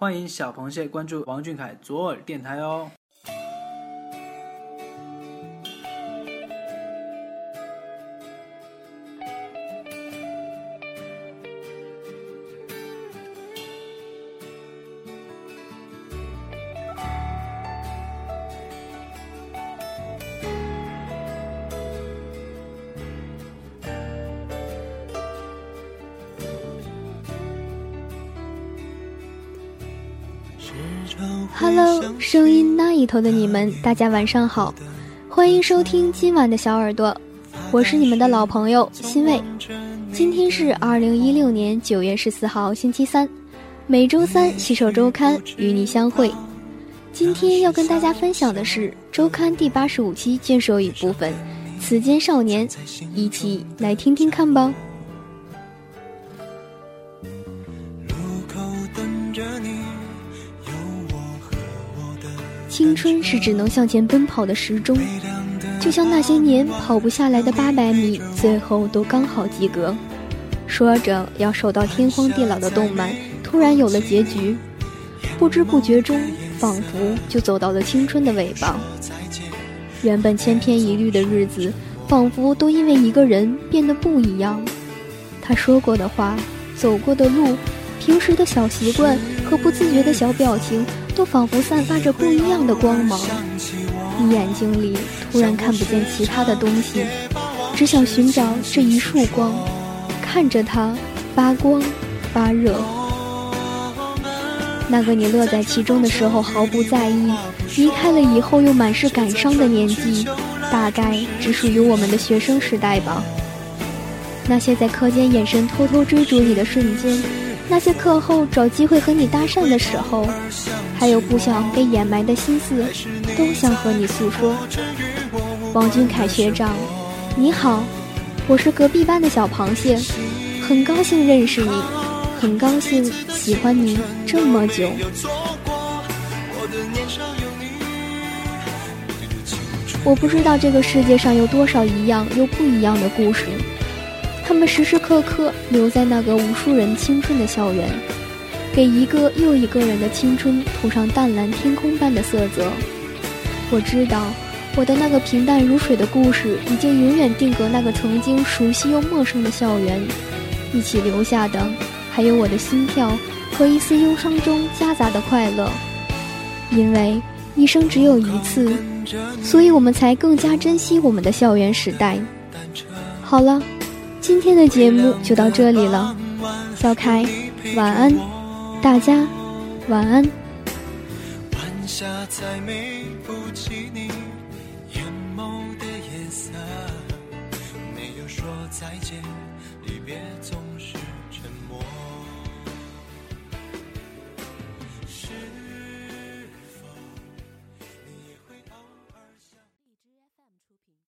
欢迎小螃蟹关注王俊凯左耳电台哦。Hello，声音那一头的你们，大家晚上好，欢迎收听今晚的小耳朵，我是你们的老朋友欣慰。今天是二零一六年九月十四号星期三，每周三洗手周刊与你相会。今天要跟大家分享的是周刊第八十五期卷首语部分，《此间少年》，一起来听听看吧。青春是只能向前奔跑的时钟，就像那些年跑不下来的八百米，最后都刚好及格。说着要守到天荒地老的动漫，突然有了结局，不知不觉中，仿佛就走到了青春的尾巴。原本千篇一律的日子，仿佛都因为一个人变得不一样。他说过的话，走过的路，平时的小习惯和不自觉的小表情。都仿佛散发着不一样的光芒，你眼睛里突然看不见其他的东西，只想寻找这一束光，看着它发光发热。那个你乐在其中的时候毫不在意，离开了以后又满是感伤的年纪，大概只属于我们的学生时代吧。那些在课间眼神偷偷追逐你的瞬间。那些课后找机会和你搭讪的时候，还有不想被掩埋的心思，都想和你诉说。王俊凯学长，你好，我是隔壁班的小螃蟹，很高兴认识你，很高兴喜欢你这么久。我不知道这个世界上有多少一样又不一样的故事。他们时时刻刻留在那个无数人青春的校园，给一个又一个人的青春涂上淡蓝天空般的色泽。我知道，我的那个平淡如水的故事，已经永远定格那个曾经熟悉又陌生的校园。一起留下的，还有我的心跳和一丝忧伤中夹杂的快乐。因为一生只有一次，所以我们才更加珍惜我们的校园时代。好了。今天的节目就到这里了。小凯晚安。大家晚安。晚霞再美不及你眼眸的颜色没有说再见离别总是